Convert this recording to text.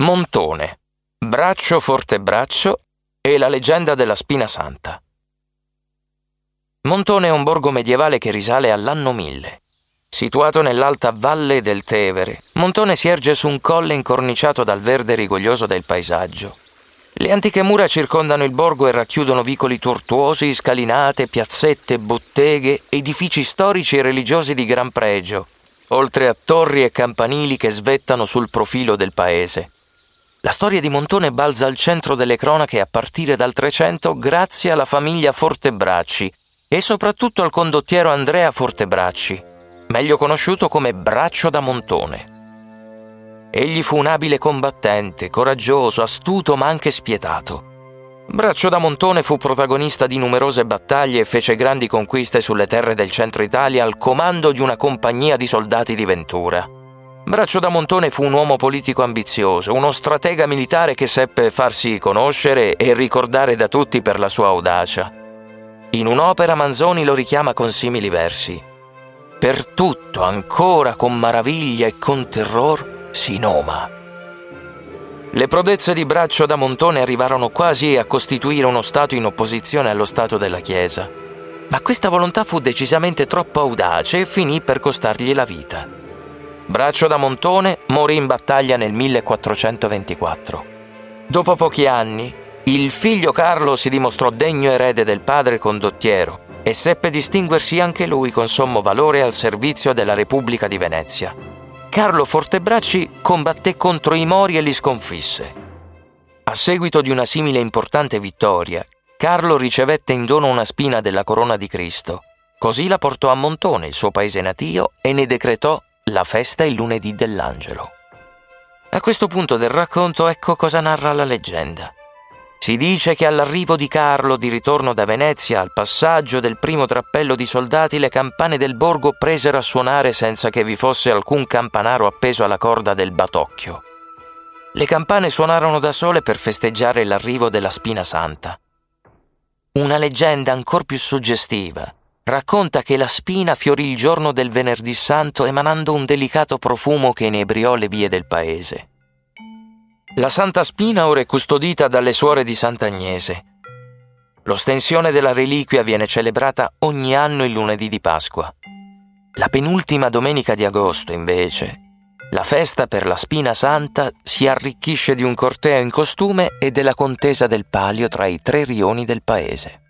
Montone, Braccio Fortebraccio e la leggenda della Spina Santa. Montone è un borgo medievale che risale all'anno 1000. Situato nell'alta valle del Tevere, Montone si erge su un colle incorniciato dal verde rigoglioso del paesaggio. Le antiche mura circondano il borgo e racchiudono vicoli tortuosi, scalinate, piazzette, botteghe, edifici storici e religiosi di gran pregio, oltre a torri e campanili che svettano sul profilo del paese. La storia di Montone balza al centro delle cronache a partire dal Trecento grazie alla famiglia Fortebracci e soprattutto al condottiero Andrea Fortebracci, meglio conosciuto come Braccio da Montone. Egli fu un abile combattente, coraggioso, astuto ma anche spietato. Braccio da Montone fu protagonista di numerose battaglie e fece grandi conquiste sulle terre del centro Italia al comando di una compagnia di soldati di Ventura. Braccio da Montone fu un uomo politico ambizioso, uno stratega militare che seppe farsi conoscere e ricordare da tutti per la sua audacia. In un'opera Manzoni lo richiama con simili versi. Per tutto ancora con maraviglia e con terror si noma. Le prodezze di Braccio da Montone arrivarono quasi a costituire uno Stato in opposizione allo Stato della Chiesa. Ma questa volontà fu decisamente troppo audace e finì per costargli la vita. Braccio da Montone morì in battaglia nel 1424. Dopo pochi anni, il figlio Carlo si dimostrò degno erede del padre condottiero e seppe distinguersi anche lui con sommo valore al servizio della Repubblica di Venezia. Carlo Fortebracci combatté contro i Mori e li sconfisse. A seguito di una simile importante vittoria, Carlo ricevette in dono una spina della corona di Cristo. Così la portò a Montone, il suo paese natio, e ne decretò la festa il lunedì dell'angelo. A questo punto del racconto ecco cosa narra la leggenda. Si dice che all'arrivo di Carlo di ritorno da Venezia, al passaggio del primo trappello di soldati, le campane del borgo presero a suonare senza che vi fosse alcun campanaro appeso alla corda del batocchio. Le campane suonarono da sole per festeggiare l'arrivo della Spina Santa. Una leggenda ancora più suggestiva racconta che la spina fiorì il giorno del venerdì santo emanando un delicato profumo che inebriò le vie del paese. La Santa Spina ora è custodita dalle suore di Sant'Agnese. L'ostensione della reliquia viene celebrata ogni anno il lunedì di Pasqua. La penultima domenica di agosto, invece, la festa per la Spina Santa si arricchisce di un corteo in costume e della contesa del palio tra i tre rioni del paese.